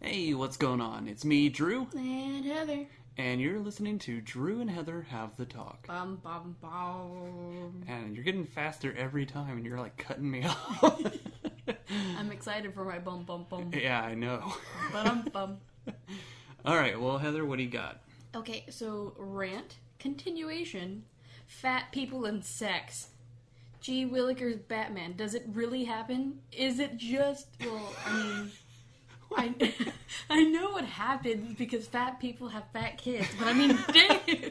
Hey, what's going on? It's me, Drew, And Heather. and you're listening to Drew and Heather Have the Talk. Bum bum bum. And you're getting faster every time, and you're like cutting me off. I'm excited for my bum bum bum. yeah, I know. Bum bum. All right, well, Heather, what do you got? Okay, so rant continuation. Fat people and sex. G. Willikers Batman. Does it really happen? Is it just well? I mean, I I know what happens because fat people have fat kids, but I mean, damn.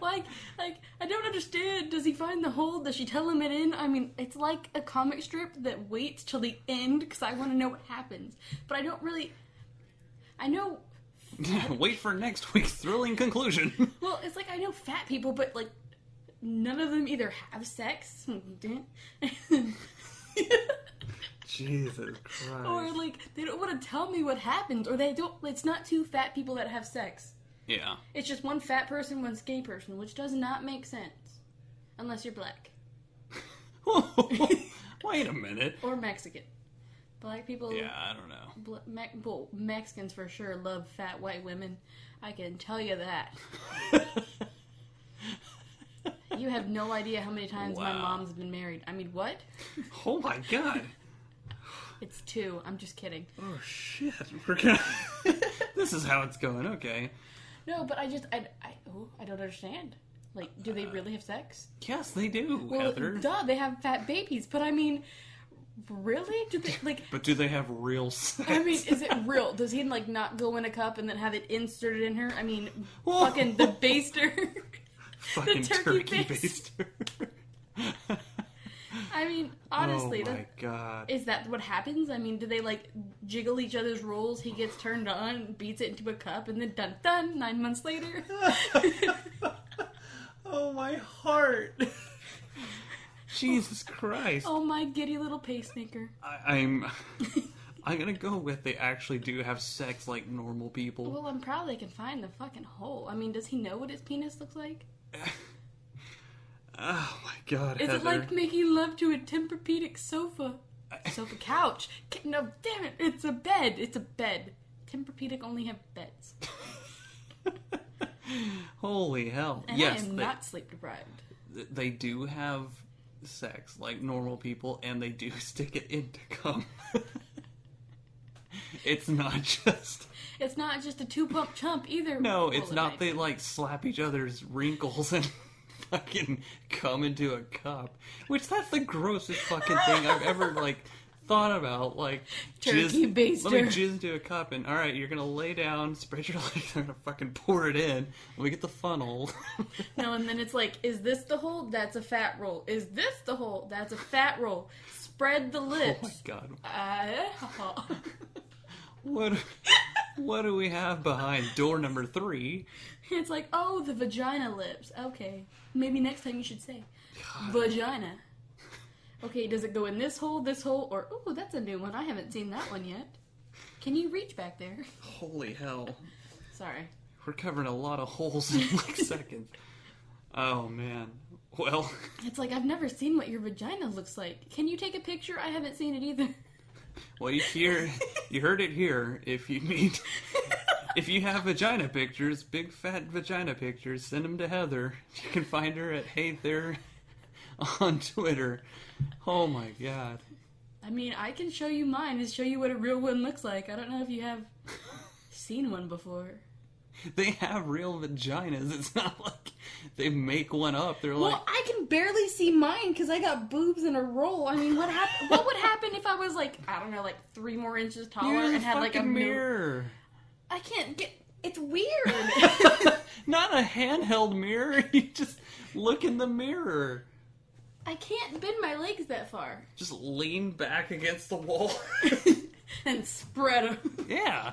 Like, like I don't understand. Does he find the hole? Does she tell him it in? I mean, it's like a comic strip that waits till the end because I want to know what happens, but I don't really. I know Wait for next week's thrilling conclusion. Well, it's like I know fat people, but like none of them either have sex Jesus Christ. or like they don't want to tell me what happens, or they don't. It's not two fat people that have sex. yeah. It's just one fat person, one skinny person, which does not make sense unless you're black Wait a minute. or Mexican. Black people, Yeah, I don't know. bl- Me- well, Mexicans for sure love fat white women. I can tell you that. You have no idea how many times my mom's been married. I mean, what? oh my god. It's two. I'm just kidding. Oh shit. We're gonna. this is how it's going. Okay. No, but I just I I, oh, I don't understand. Like, do they really have sex? Yes, they do, Well, Heather. duh, they have fat babies. But I mean, really? Do they like? But do they have real sex? I mean, is it real? Does he like not go in a cup and then have it inserted in her? I mean, Whoa. fucking the baster. fucking turkey turkey, base. baster. I mean, oh honestly, oh my that, god. is that what happens? I mean, do they like jiggle each other's rolls? He gets turned on, beats it into a cup, and then dun dun. Nine months later. oh my heart. Jesus Christ. oh my giddy little pacemaker. I, I'm I'm gonna go with they actually do have sex like normal people. Well, I'm proud they can find the fucking hole. I mean, does he know what his penis looks like? Oh my god, Is Heather. it like making love to a Tempur-Pedic sofa? Sofa couch? No, damn it! It's a bed. It's a bed. Tempur-Pedic only have beds, Holy hell. and yes, I am they, not sleep deprived. they do have sex like normal people and they do stick it into cum. it's not just It's not just a two-pump chump either. No, it's not they like slap each other's wrinkles and fucking come into a cup. Which that's the grossest fucking thing I've ever like thought about. Like Turkey jizz, let me baster. jizz into a cup and all right, you're gonna lay down, spread your legs, I'm gonna fucking pour it in. Let me get the funnel. No, and then it's like, is this the hole? That's a fat roll. Is this the hole? That's a fat roll. Spread the lips. oh my god, Uh, what what do we have behind door number three? it's like, oh, the vagina lips. Okay, maybe next time you should say vagina. Okay, does it go in this hole, this hole, or oh, that's a new one. I haven't seen that one yet. Can you reach back there? Holy hell. Sorry. We're covering a lot of holes in like seconds. Oh man. Well, It's like I've never seen what your vagina looks like. Can you take a picture? I haven't seen it either. Well, you hear, you heard it here. If you need, if you have vagina pictures, big fat vagina pictures, send them to Heather. You can find her at Hey There on Twitter. Oh my god. I mean, I can show you mine and show you what a real one looks like. I don't know if you have seen one before. They have real vaginas. It's not like they make one up. They're like, well, I can barely see mine because I got boobs in a roll. I mean, what hap- What would happen if I was like, I don't know, like three more inches taller and had like a mirror? mirror." I can't get. It's weird. Not a handheld mirror. You just look in the mirror. I can't bend my legs that far Just lean back against the wall. and spread them. yeah.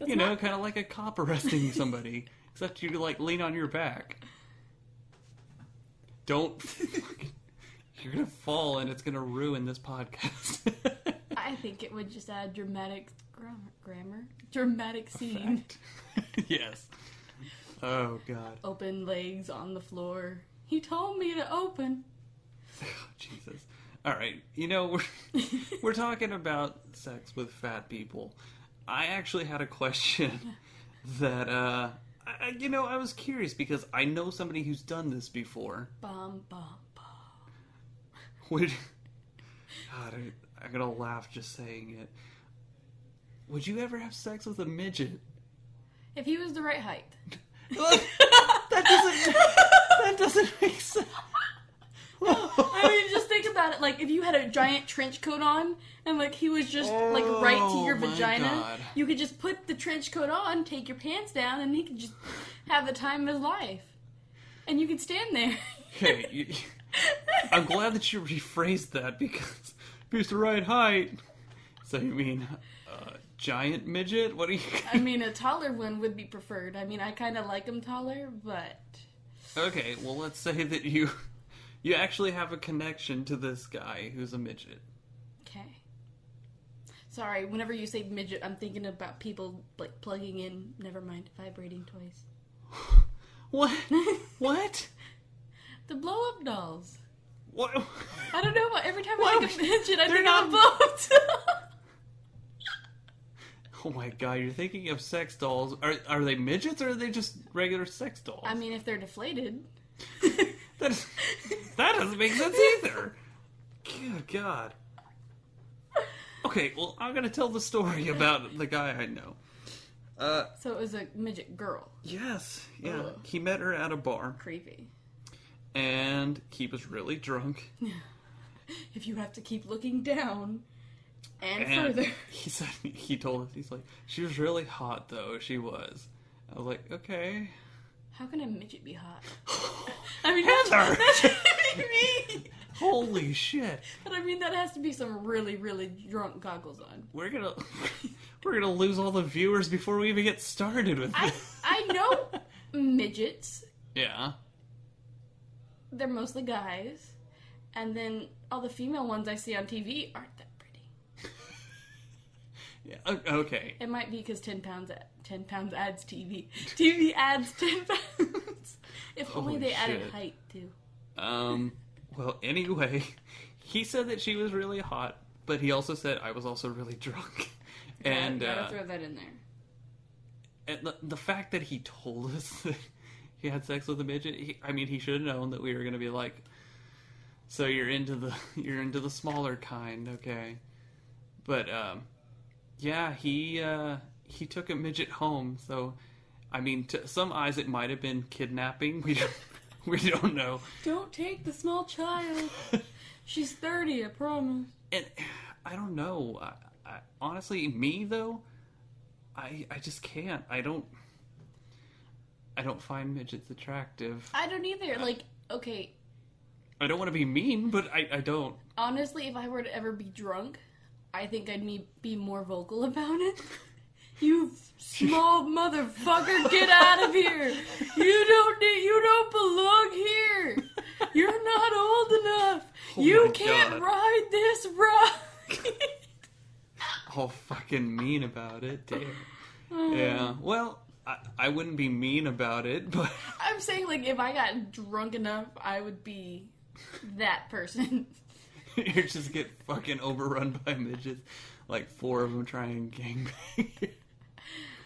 That's you know, not- kind of like a cop arresting somebody, except you like lean on your back. Don't. You're gonna fall, and it's gonna ruin this podcast. I think it would just add dramatic grammar, grammar, dramatic scene. Yes. Oh God. Open legs on the floor. He told me to open. Oh, Jesus. All right. You know we're we're talking about sex with fat people. I actually had a question that, uh, I, you know, I was curious because I know somebody who's done this before. Bum bum bum. Would God, I, I'm gonna laugh just saying it. Would you ever have sex with a midget? If he was the right height. that doesn't. That doesn't make sense. I mean, just think about it. Like, if you had a giant trench coat on, and like he was just like right to your Oh, vagina, God. you could just put the trench coat on, take your pants down, and he could just have the time of his life, and you could stand there. Okay, you, I'm glad that you rephrased that because if it's the right height. So you mean uh, giant midget? What do you? I mean, a taller one would be preferred. I mean, I kind of like him taller, but Okay, well let's say that you you actually have a connection to this guy who's a midget. okay. Sorry, whenever you say midget, I'm thinking about people like plugging in. Never mind, vibrating toys. What? what? The blow up dolls. What? I don't know. But every time Why I think of midget, I they're think not- of. Oh my god, you're thinking of sex dolls. Are are they midgets or are they just regular sex dolls? I mean, if they're deflated. That, that doesn't make sense either. Good god. Okay, well I'm gonna tell the story about the guy I know. Uh, So it was a midget girl. yes, yeah. Ugh. He met her at a bar, Creepy. and he was really drunk. If you have to keep looking down and, And further. he said he told us he's like she was really hot though. She was. I was like, okay. How can a midget be hot? I mean, Heather! that's, that's I mean. Holy shit! But I mean, that has to be some really, really drunk goggles on. We're gonna we're gonna lose all the viewers before we even get started with I this. I know midgets. Yeah. They're mostly guys, and then all the female ones I see on TV aren't that. Yeah. o- Okay. It might be because ten pounds ten pounds adds TV. TV adds ten pounds. If only Holy they added height too. Um. Well, anyway, he said that she was really hot, but he also said I was also really drunk, and gotta uh, throw that in there. and the, the fact that he told us that he had sex with a midget, he, I mean, he should have known that we were going to be like, so you're into the you're into the smaller kind, okay? But um, yeah, he uh, he took a midget home. So, I mean, to some eyes, it might have been kidnapping. We don't, we don't know. Don't take the small child. She's thirty, I promise. And I don't know. I, I, honestly, me though, I I just can't. I don't. I don't find midgets attractive. I don't either. Like, okay, I don't want to be mean, but I, I don't. honestly, if I were to ever be drunk, I think I'd me- be more vocal about it. You small motherfucker, get out of here! You don't need, you don't belong here. You're not old enough. Oh you my can't God. ride this ride. All fucking mean about it. Damn. Hmm. Yeah. Well, I, I wouldn't be mean about it, but I'm saying, like, if I got drunk enough, I would be that person. you just get fucking overrun by midgets. Like four of them trying gangbang.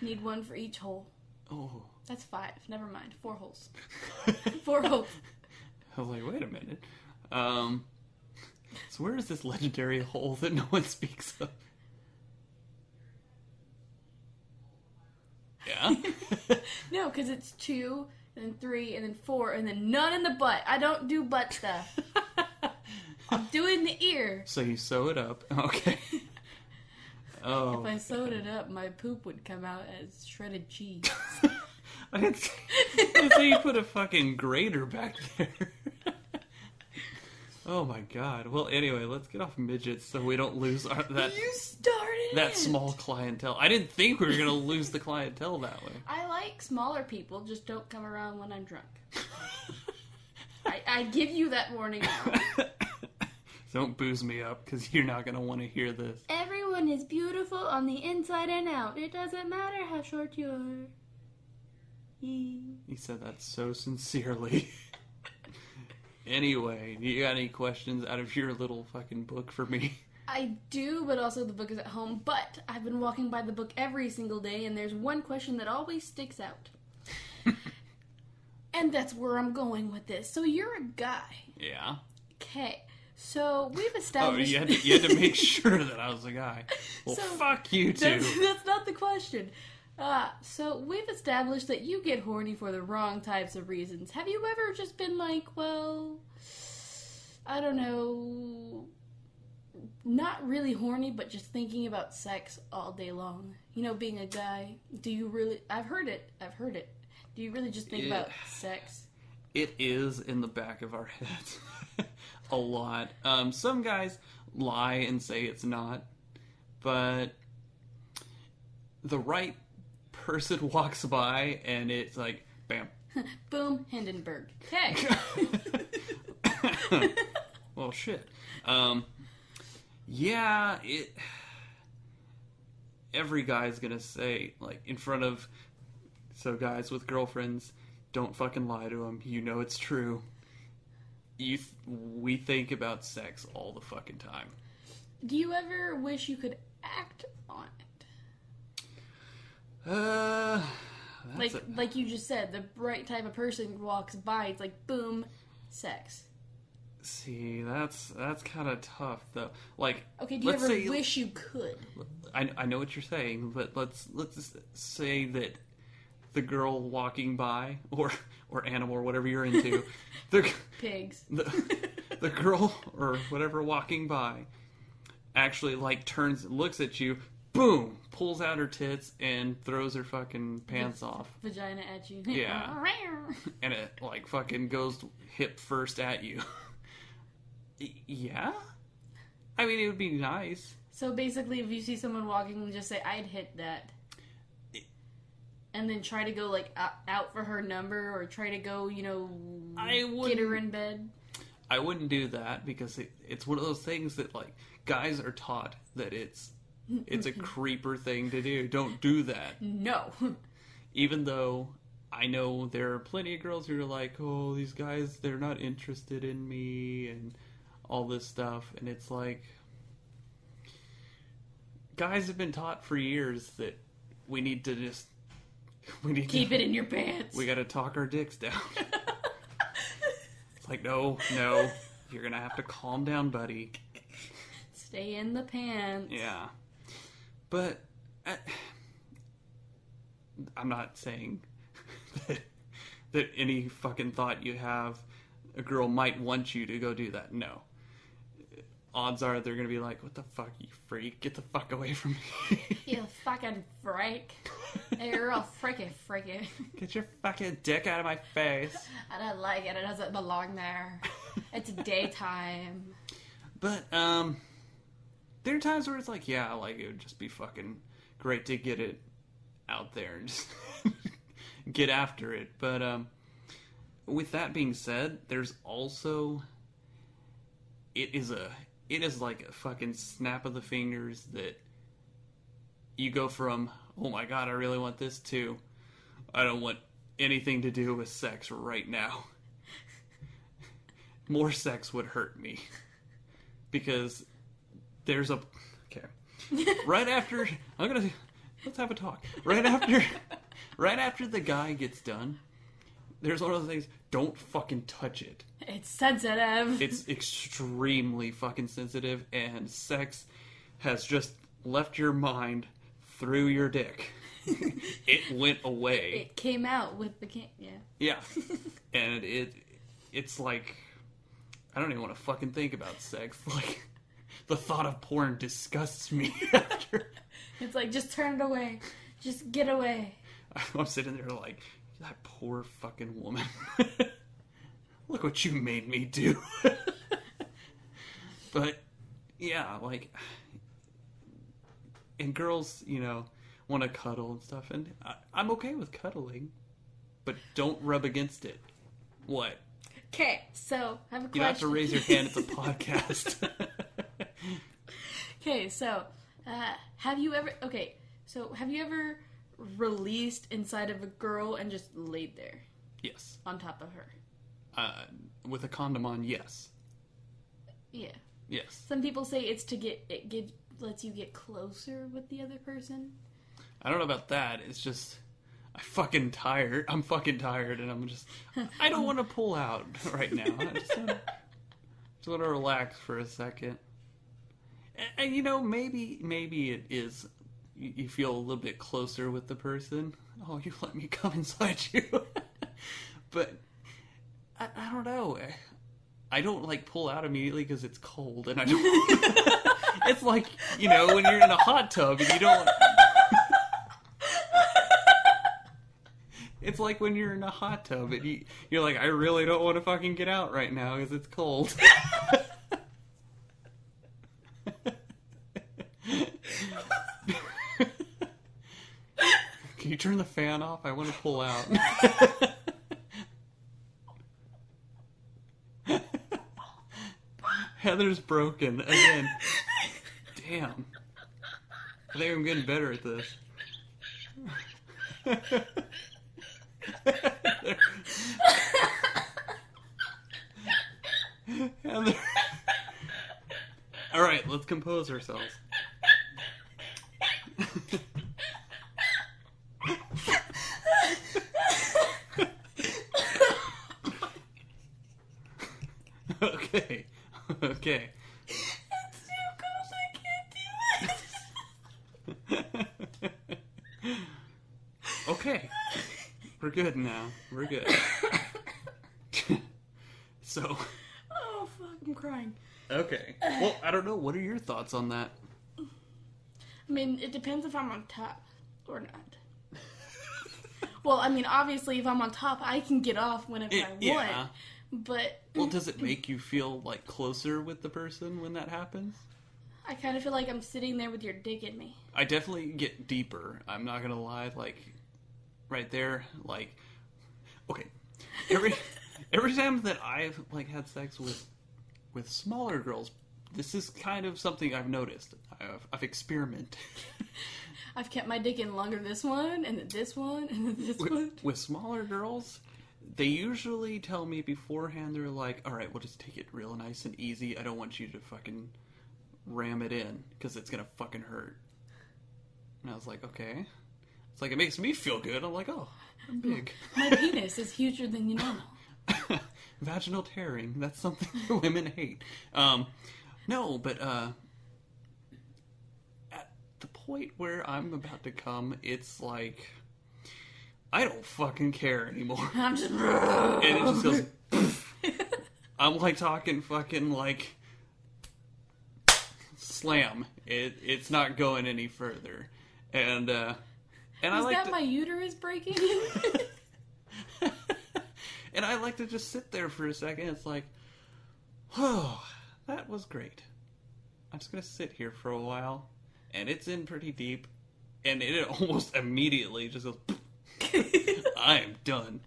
Need one for each hole. oh. That's five. Never mind. Four holes. Four holes. I was like, wait a minute. Um, so where is this legendary hole that no one speaks of? Yeah. No, because it's two, and then three, and then four, and then none in the butt. I don't do butt stuff. I'll do it in the ear. so you sew it up. Okay. Oh. If I sewed it up, my poop would come out as shredded cheese. I didn't say, I didn't say you put a fucking grater back there. oh my god. Well, anyway, let's get off midgets so we don't lose our, that you started that it. small clientele. I didn't think we were gonna lose the clientele that way. I like smaller people. Just don't come around when I'm drunk. I, I give you that warning now. Don't booze me up because you're not gonna want to hear this. Everyone is beautiful on the inside and out. It doesn't matter how short you are. Yee. He said that so sincerely. anyway, do you got any questions out of your little fucking book for me? I do, but also the book is at home. But I've been walking by the book every single day, and there's one question that always sticks out. and that's where I'm going with this. So you're a guy. Yeah. Okay. So we've Oh, established. you had to, you had to make sure that I was a guy. Well, So, fuck you that's, too. that's not the question. Uh, so we've established that you get horny for the wrong types of reasons. Have you ever just been like, well, I don't know, not really horny, but just thinking about sex all day long? You know, being a guy. Do you really? I've heard it. I've heard it. Do you really just think Yeah. about sex? It is in the back of our heads a lot. Um, some guys lie and say it's not, but the right person walks by and it's like, bam. Boom, Hindenburg. Hey! well, shit. Um, yeah, it. Every guy's gonna say, like, in front of. So, guys with girlfriends, don't fucking lie to them. You know it's true. You, th- we think about sex all the fucking time. Do you ever wish you could act on it? Uh, like a- like you just said, the right type of person walks by, it's like boom, sex. see, that's that's kind of tough though. Like, Okay, do you let's ever say wish you could? I, I know what you're saying, but let's let's say that the girl walking by, or or animal, or whatever you're into, the Pigs. the the girl or whatever walking by, actually like turns, looks at you, boom, pulls out her tits and throws her fucking pants off, Vagina at you. Yeah. and it like fucking goes hip first at you. Yeah, I mean it would be nice. so basically, if you see someone walking, just say, I'd hit that. And then try to go like out, for her number or try to go, you know, I get her in bed. I wouldn't do that because it, it's one of those things that like guys are taught that it's it's a creeper thing to do. Don't do that. No. Even though I know there are plenty of girls who are like, "Oh, these guys they're not interested in me" and all this stuff and it's like guys have been taught for years that we need to just we need Keep to, it in your pants. we got to talk our dicks down. it's like, "No, no. You're to have to calm down, buddy." Stay in the pants. Yeah, but I, I'm not saying that, that any fucking thought you have, a girl might want you to go do that. No. Odds are they're gonna be like, "What the fuck, you freak! Get the fuck away from me! You fucking freak. You're all freaky, freaky. Get your fucking dick out of my face!" I don't like it. It doesn't belong there. It's daytime. But um, there are times where it's like, yeah, like it would just be fucking great to get it out there and just get after it. But um, with that being said, there's also it is a it is like a fucking snap of the fingers that you go from oh my god, I really want this to I don't want anything to do with sex right now. More sex would hurt me. Because there's a okay. Right after i'm gonna let's have a talk. Right after right after the guy gets done there's one of those things don't fucking touch it It's sensitive. it's extremely fucking sensitive and sex has just left your mind through your dick it went away it came out with the can. Yeah. yeah and it it's like i don't even want to fucking think about sex like the thought of porn disgusts me after It's like just turn it away. Just get away. i'm sitting there like that poor fucking woman look what you made me do but yeah like and girls you know want to cuddle and stuff and I, i'm okay with cuddling but don't rub against it what Okay, so I have a question. you don't have to raise your hand at the podcast Okay, so uh, have you ever? Okay, so have you ever released inside of a girl and just laid there yes on top of her? uh, with a condom on yes Yeah. Yes. Some people say it's to get it gives lets you get closer with the other person. I don't know about that. It's just I fucking tired. I'm fucking tired, and I'm just I don't want to pull out right now. I just want to, just want to relax for a second. And, and, you know, maybe maybe it is. You, you feel a little bit closer with the person. Oh, you let me come inside you. but I, I don't know. I don't like pull out immediately because it's cold, and I don't. it's like you know when you're in a hot tub and you don't. It's like when you're in a hot tub and you, you're like, I really don't want to fucking get out right now because it's cold. Can you turn the fan off? I want to pull out. Heather's broken again. Damn. I think I'm getting better at this. Heather. All right, let's compose ourselves. okay. Okay. It's too cold. I can't do it. Okay. We're good now. We're good. so, oh fuck! I'm crying. okay. Well, I don't know. What are your thoughts on that? I mean, it depends if I'm on top or not. well, I mean, obviously, if I'm on top, I can get off whenever It- I want. yeah. But Well, does it make you feel like closer with the person when that happens? I kind of feel like I'm sitting there with your dick in me. I definitely get deeper. I'm not gonna lie. Like, right there, like, okay, every every time that I've like had sex with with smaller girls, this is kind of something I've noticed. I've, I've experimented I've kept my dick in longer this one, and then this one, and then this one. with, with smaller girls. They usually tell me beforehand. They're like, "All right, we'll just take it real nice and easy. I don't want you to fucking ram it in because it's gonna fucking hurt." And I was like, "Okay." It's like it makes me feel good. I'm like, "Oh, I'm big." My penis is huger than you normal. Vaginal tearing. That's something that women hate. Um, no, but uh, at the point where I'm about to come, it's like I don't fucking care anymore. I'm just. and it just goes. I'm like talking fucking like slam. It it's not going any further, and uh, and I Is like that to, my uterus breaking? and I like to just sit there for a second. It's like, oh, that was great. I'm just gonna sit here for a while, and it's in pretty deep, and it almost immediately just goes. I am done.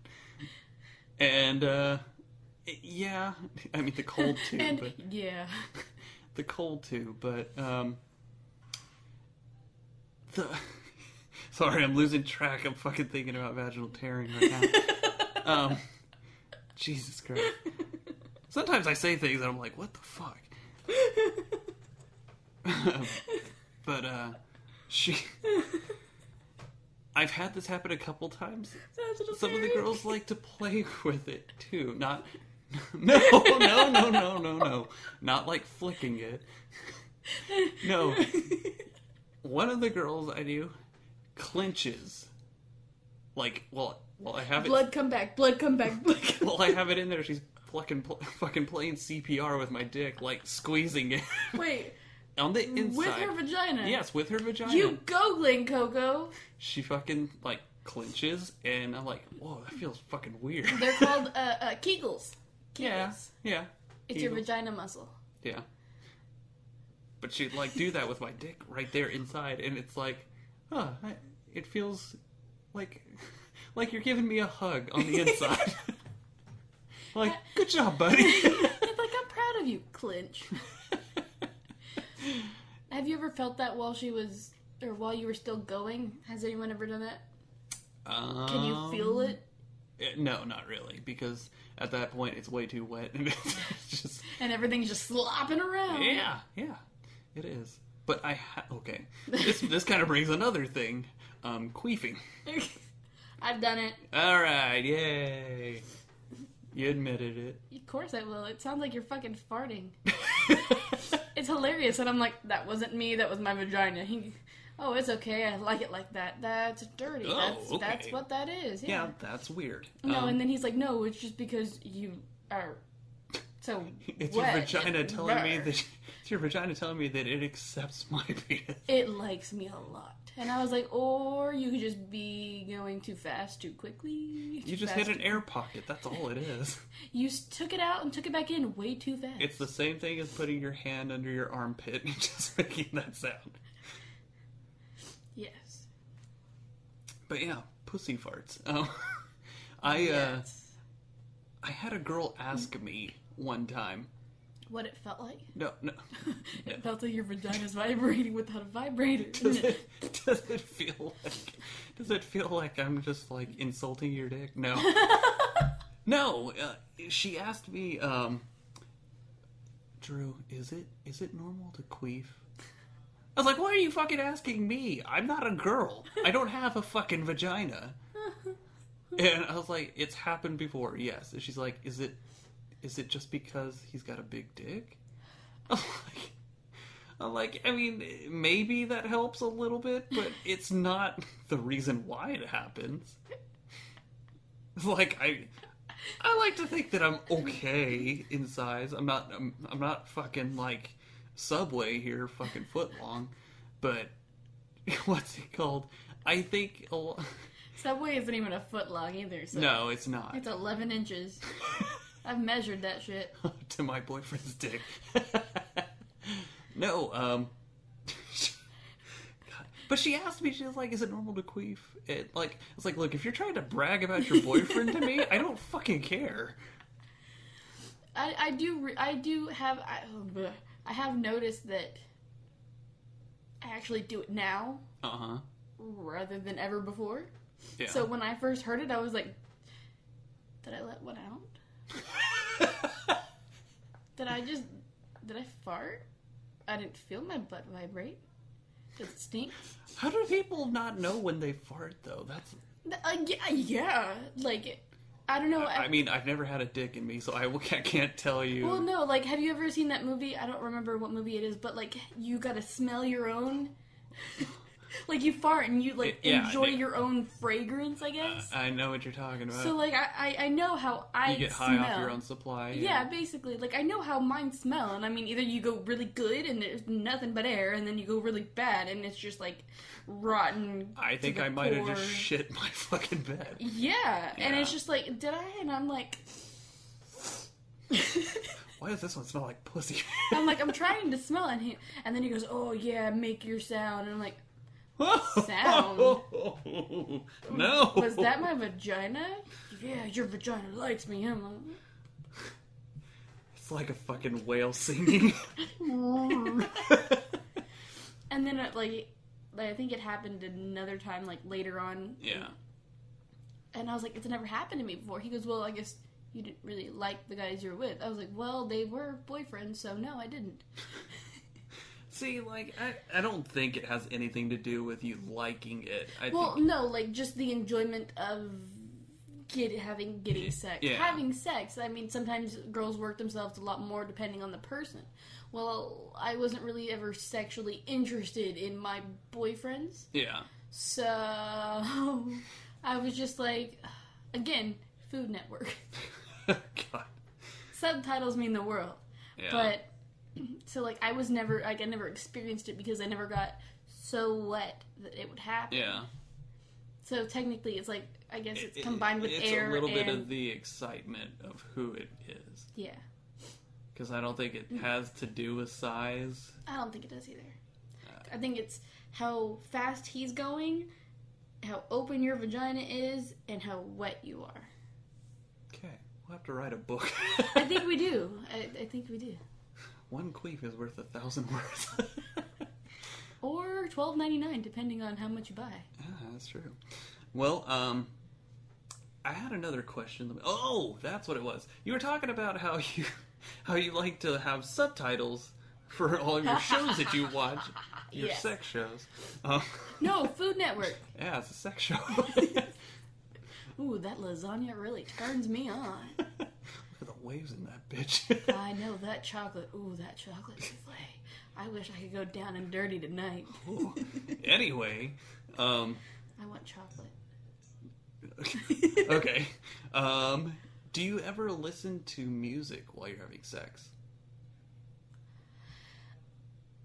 And uh yeah, I mean the cold too, and but yeah, the cold too, but um the Sorry, I'm losing track. I'm fucking thinking about vaginal tearing right now. um Jesus Christ. Sometimes I say things and I'm like, what the fuck? but uh she I've had this happen a couple times some of the girls like to play with it too. Not no, no, no, no, no, no. Not like flicking it. No. One of the girls I knew clinches. Like, well, well, I have it. blood come back, blood come back, blood come Well, I have it in there. She's fucking, pl- fucking playing CPR with my dick, like squeezing it Wait, on the inside. with her vagina. Yes, with her vagina. You googling, Coco. She fucking like clinches, and I'm like, whoa, that feels fucking weird. They're called uh, uh, Kegels. Yeah, Kegels. yeah. It's your vagina muscle. Yeah. But she'd like do that with my dick right there inside, and it's like, huh, I, it feels like like you're giving me a hug on the inside. like, good job, buddy. It's like I'm proud of you, clinch. Have you ever felt that while she was, or while you were still going? Has anyone ever done that? Can you feel Um, it Eh, No, not really, because at that point it's way too wet and it's just and everything's just slopping around. yeah, yeah, it is. But I ha- okay. This this kind of brings another thing, um, queefing. I've done it. All right, yay! You admitted it. Of course I will. It sounds like you're fucking farting. It's hilarious, and I'm like, that wasn't me. That was my vagina. He, oh, it's okay. I like it like that. That's dirty. Oh, that's okay. that's what that is. yeah, Yeah. that's weird. No, Um, and then he's like, no, it's just because you are so. it's wet your vagina telling me brr. that it's your vagina telling me that it accepts my penis. it likes me a lot. And I was like, or you could just be going too fast, too quickly. You just hit an air pocket. That's all it is. You took it out and took it back in way too fast. It's the same thing as putting your hand under your armpit and just making that sound. yes. But yeah, pussy farts. Um, I uh, Yes. I had a girl ask me one time. What it felt like? No, no. It felt like your vagina's vibrating without a vibrator. Does it does it feel like does it feel like I'm just like insulting your dick? No. no. Uh, she asked me, um, Drew, is it is it normal to queef? I was like, why are you fucking asking me? I'm not a girl. I don't have a fucking vagina. And I was like, it's happened before, yes. And she's like, is it is it just because he's got a big dick? I'm like, I'm like, I mean, maybe that helps a little bit, but it's not the reason why it happens. Like I, I like to think that I'm okay in size. I'm not. I'm, I'm not fucking like Subway here, fucking foot long, but what's it called? I think. A lo- Subway isn't even a foot long either. So no, it's not. It's 11 inches. I've measured that shit. to my boyfriend's dick. no, um. But she asked me, she was like, is it normal to queef? It, like, it's like, look, if you're trying to brag about your boyfriend to me, I don't fucking care. I, I do I do have I, oh. I have noticed that I actually do it now Uh huh. rather than ever before. Yeah. So when I first heard it, I was like, "Did I let one out? Did I just did I fart? I didn't feel my butt vibrate. Does it stink? How do people not know when they fart, though? That's. Uh, yeah, yeah. Like I don't know. I, I mean, I've never had a dick in me, so I can't tell you. Well, no, like, have you ever seen that movie? I don't remember what movie it is, but like, you gotta smell your own. Like, you fart and you like Yeah, enjoy yeah. your own fragrance, I guess. Uh, I know what you're talking about. so, like, I, I I know how I you get high smell. off your own supply. Yeah, basically, like I know how mine smell, and I mean, either you go really good and there's nothing but air, and then you go really bad and it's just like rotten. I think I might have just shit my fucking bed. Yeah, and it's just like, did I? And I'm like, Why does this one smell like pussy? I'm like, I'm trying to smell, and he, and then he goes, oh yeah, make your sound, and I'm like. Sound. no. Was that my vagina? Yeah, your vagina likes me. I'm It's like a fucking whale singing. and then it, like, like I think it happened another time, like later on. yeah. And I was like, it's never happened to me before. He goes, well, I guess you didn't really like the guys you were with. I was like, well, they were boyfriends, so no, I didn't. See, like, I, I don't think it has anything to do with you liking it. I Well, think. no, like just the enjoyment of get having getting sex. Yeah. Having sex. I mean, sometimes girls work themselves a lot more depending on the person. Well, I wasn't really ever sexually interested in my boyfriends, Yeah. so I was just like, again, Food Network. God. Subtitles mean the world, Yeah. but so like I was never like I never experienced it because I never got so wet that it would happen. yeah. So technically, it's like I guess it's It- combined with it's air a little bit of the excitement of who it is. yeah. Because I don't think it has to do with size. I don't think it does either. Uh, I think it's how fast he's going, how open your vagina is, and how wet you are. Okay. We'll have to write a book. I think we do. I, I think we do. One queef is worth a thousand words. Or twelve ninety nine, depending on how much you buy. Yeah, that's true. Well, um, I had another question. Oh, that's what it was. You were talking about how you how you like to have subtitles for all of your shows that you watch, your Yes. sex shows. Um, No, Food Network. yeah, it's a sex show. Ooh, that lasagna really turns me on. Look at the waves in that bitch. I know that chocolate. Ooh, that chocolate souffle. I wish I could go down and dirty tonight. Ooh. anyway, um, I want chocolate. okay. Um, do you ever listen to music while you're having sex?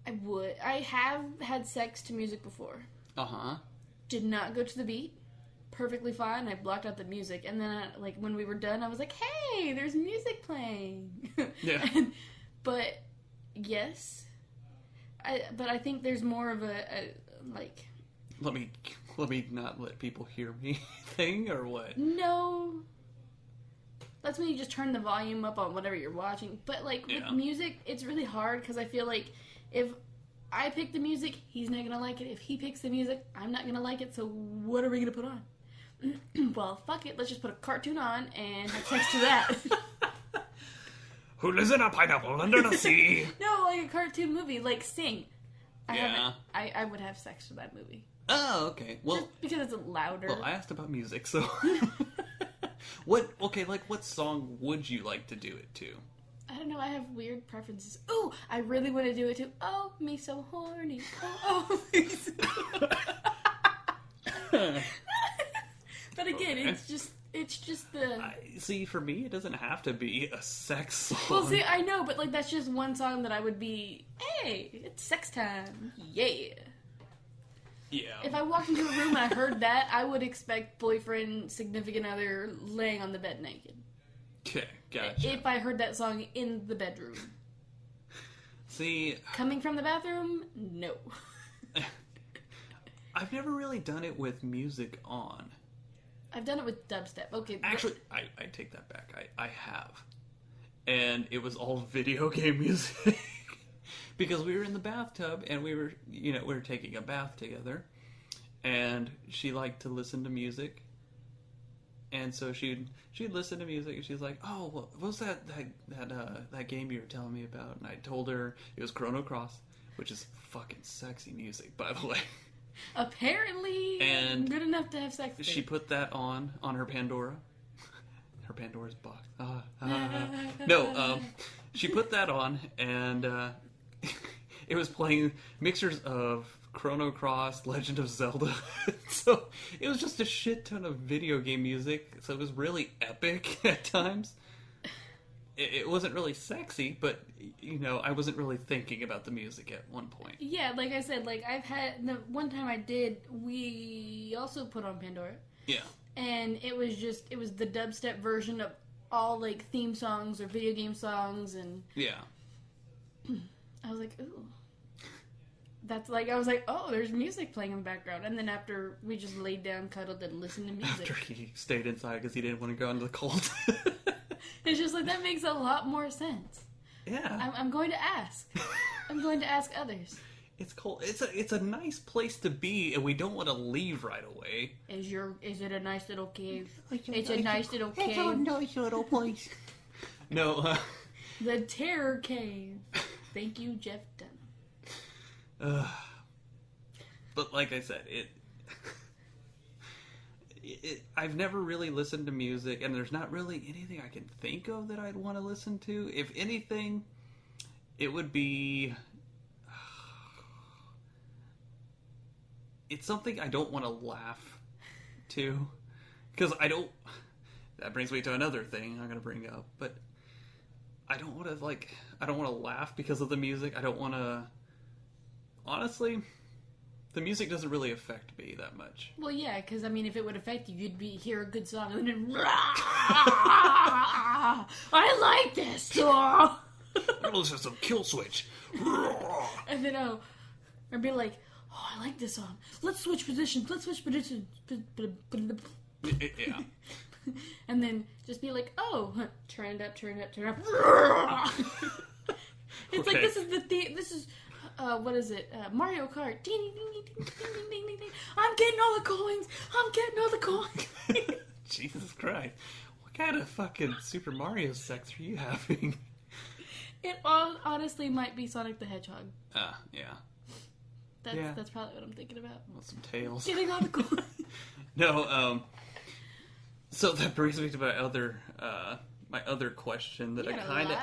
I would. I have had sex to music before. Uh huh. Did not go to the beat. Perfectly fine. I blocked out the music, and then, I, like when we were done, I was like, "Hey, there's music playing." Yeah. And- but yes, I. But I think there's more of a, a like Let me let me not let people hear me thing or what? no. That's when you just turn the volume up on whatever you're watching. But like Yeah. with music, it's really hard because I feel like if I pick the music, he's not gonna like it. If he picks the music, I'm not gonna like it. So what are we gonna put on? well, fuck it. Let's just put a cartoon on and have sex to that. Who lives in a pineapple under the sea? no, like a cartoon movie, like Sing. I Yeah. haven't. I, I would have sex to that movie oh, okay. Well, just because it's louder. well, I asked about music, so what? Okay, like what song would you like to do it to? I don't know. I have weird preferences. Oh, I really want to do it too. Oh, me so horny. Oh, oh me so... but again, it's just it's just the. I, see, for me, it doesn't have to be a sex song. Well, see, I know, but like that's just one song that I would be. Hey, it's sex time. Yeah. yeah. If I walked into a room and I heard that, I would expect boyfriend, significant other laying on the bed naked. Okay, gotcha. If I heard that song in the bedroom, see, coming from the bathroom, no. I've never really done it with music on. I've done it with dubstep. Okay, Actually, I, I take that back. I, I have. And it was all video game music. because we were in the bathtub and we were, you know, we were taking a bath together. And she liked to listen to music. And so she'd she'd listen to music and she's like, "Oh, what was that that that uh, that game you were telling me about?" And I told her it was Chrono Cross, which is fucking sexy music, by the way. apparently And good enough to have sex. with. She put that on on her Pandora. Her Pandora's box. Ah, ah. no, um, she put that on, and uh, it was playing mixtures of Chrono Cross, Legend of Zelda. so it was just a shit ton of video game music. So it was really epic at times. It, it wasn't really sexy, but you know, I wasn't really thinking about the music at one point. Yeah, like I said, like I've had the one time I did. We also put on Pandora, Yeah. and it was just it was the dubstep version of all like theme songs or video game songs, and Yeah. I was like, ooh. That's like I was like, oh, there's music playing in the background, and then after we just laid down, cuddled, and listened to music, After he stayed inside because he didn't want to go into the cold. it's just like that makes a lot more sense. yeah. I'm, I'm going to ask. I'm going to ask others. It's cold. It's a it's a nice place to be, and we don't want to leave right away. Is your is it a nice little cave? It's a nice little cave. It's a nice little place. No, uh, The Terror Cave. Thank you, Jeff Dunham. uh, but like I said, it, it. I've never really listened to music, and there's not really anything I can think of that I'd want to listen to. If anything, it would be. It's something I don't want to laugh to, because I don't. That brings me to another thing I'm going to bring up, but I don't want to like. I don't want to laugh because of the music. I don't want to. Honestly, the music doesn't really affect me that much. Well, yeah, because I mean, if it would affect you, you'd be hear a good song and then I like this song, Listen to some kill switch. and then oh, or be like, oh, I like this song. Let's switch positions. Let's switch positions. yeah. And then just be like, oh, turn it up, turn it up, turn it up. it's like this is the, the this is uh, what is it? Uh, Mario Kart. Ding, ding, ding, ding, ding, ding, ding. I'm getting all the coins. I'm getting all the coins. Jesus Christ! What kind of fucking Super Mario sex are you having? It all honestly might be Sonic the Hedgehog. Ah, uh, yeah. That's yeah. that's probably what I'm thinking about. Well, some tails. Getting all the coins. no, um. So that brings me to my other uh, my other question that I kind of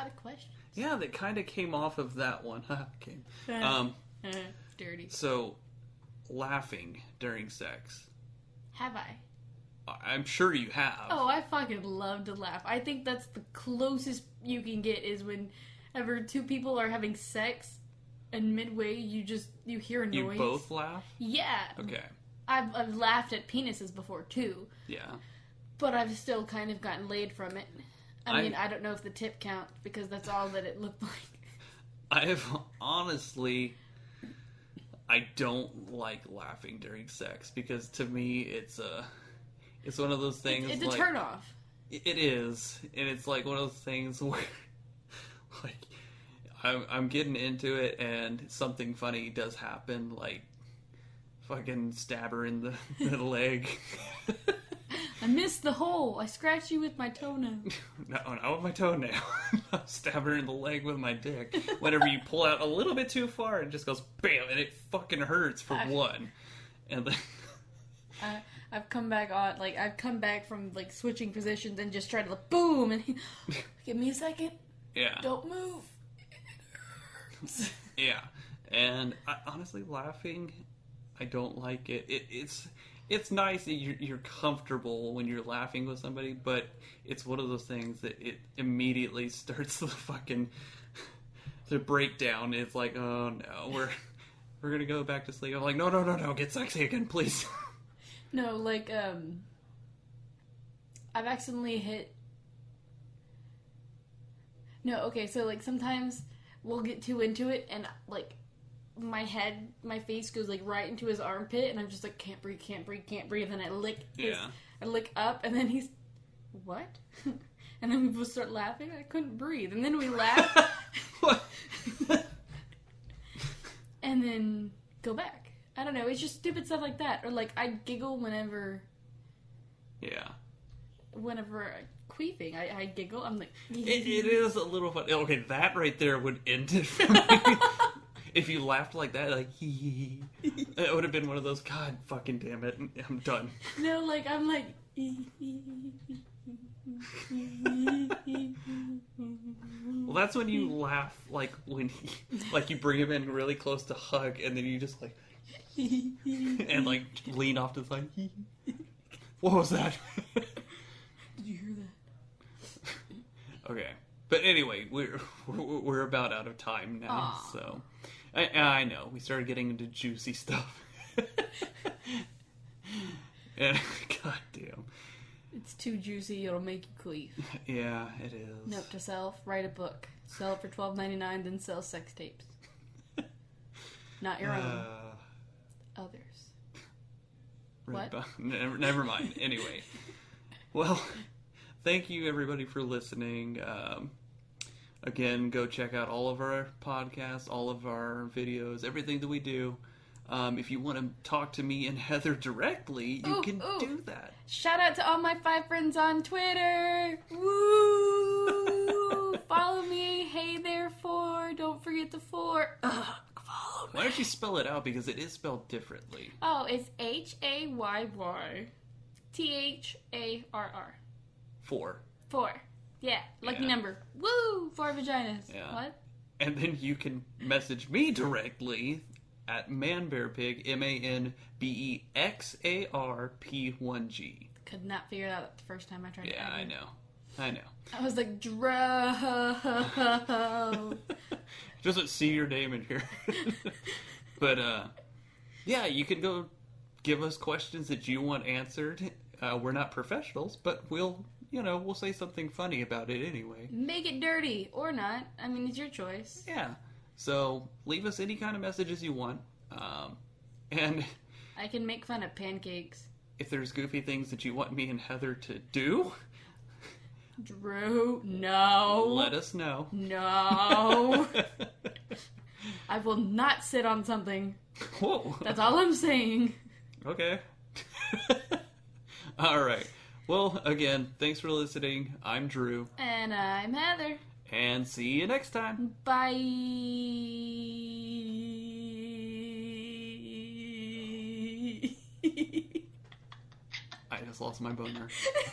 yeah, that kinda came off of that one. came. Um Uh, dirty. so laughing during sex. Have I? I'm sure you have. Oh, I fucking love to laugh. I think that's the closest you can get is whenever two people are having sex, and midway you just you hear a noise. you both laugh? Yeah. Okay. I've I've laughed at penises before too, Yeah. but I've still kind of gotten laid from it. I I- mean, I don't know if the tip counts because that's all that it looked like. I have honestly I don't like laughing during sex because to me it's a it's one of those things It's a like turn off. it is and it's like one of those things where like I'm, I'm getting into it and something funny does happen like fucking stab her in the, the leg I missed the hole. I scratched you with my toenail. no not with my toenail I stab her in the leg with my dick whenever you pull out a little bit too far it just goes bam and it fucking hurts for I- one and then I, I've come back on, like I've come back from like switching positions and just tried to like, boom and he, give me a second, yeah don't move. Yeah, and I, honestly, laughing, I don't like it. it it's it's nice that you're, you're comfortable when you're laughing with somebody, but it's one of those things that it immediately starts the fucking the breakdown. It's like, oh no, we're we're gonna go back to sleep. I'm like, no, no, no, no, get sexy again, please. No, like um, I've accidentally hit. No, okay, so like sometimes we'll get too into it and like my head, my face goes like right into his armpit, and I'm just like can't breathe, can't breathe, can't breathe, and then I lick his, Yeah. I lick up, and then he's what? and then we both start laughing. I couldn't breathe, and then we laugh, What? and then go back. I don't know. It's just stupid stuff like that, or like I giggle whenever, yeah, whenever queefing. I, I giggle. I'm like, it, it is a little fun. Okay, that right there would end it for me. If you laughed like that, like hee hee hee, it would have been one of those. God fucking damn it, I'm done. No, like I'm like. Well, that's when you laugh, like when he, like you bring him in really close to hug, and then you just like and like lean off to the side. what was that? Did you hear that? okay, but anyway, we're we're we're about out of time now, so I, I know we started getting into juicy stuff. and god damn, It's too juicy. It'll make you queef. yeah, it is. Note to self: write a book, sell it for twelve ninety nine, then sell sex tapes. Not your own, Uh, others. Right What? Never, never mind. Anyway, well, thank you everybody for listening. Um, again, go check out all of our podcasts, all of our videos, everything that we do. Um, if you want to talk to me and Heather directly, you Ooh, can ooh. do that. Shout out to all my five friends on Twitter. Woo! Follow me. Hey there, four. Don't forget the four. Ugh, follow me. Why don't you spell it out because it is spelled differently. Oh, it's H A Y Y T H A R R. Four, Four. Yeah, lucky Yeah. number. Woo! Four vaginas. Yeah. What? and then you can message me directly at manbearpig m a n b e x a r p one g. Could not figure it out the first time I tried. Yeah, I know. I know. I was like, dro. Doesn't see your name in here. but uh yeah, you can go give us questions that you want answered. Uh, we're not professionals, but we'll you know, we'll say something funny about it anyway. Make it dirty or not. I mean, it's your choice. Yeah. So leave us any kind of messages you want. Um and I can make fun of pancakes. if there's goofy things that you want me and Heather to do, Drew, no. let us know. No. I will not sit on something. Whoa. That's all I'm saying. Okay. All right. Well, again, thanks for listening. I'm Drew, And I'm Heather. and see you next time. Bye. I just lost my boner.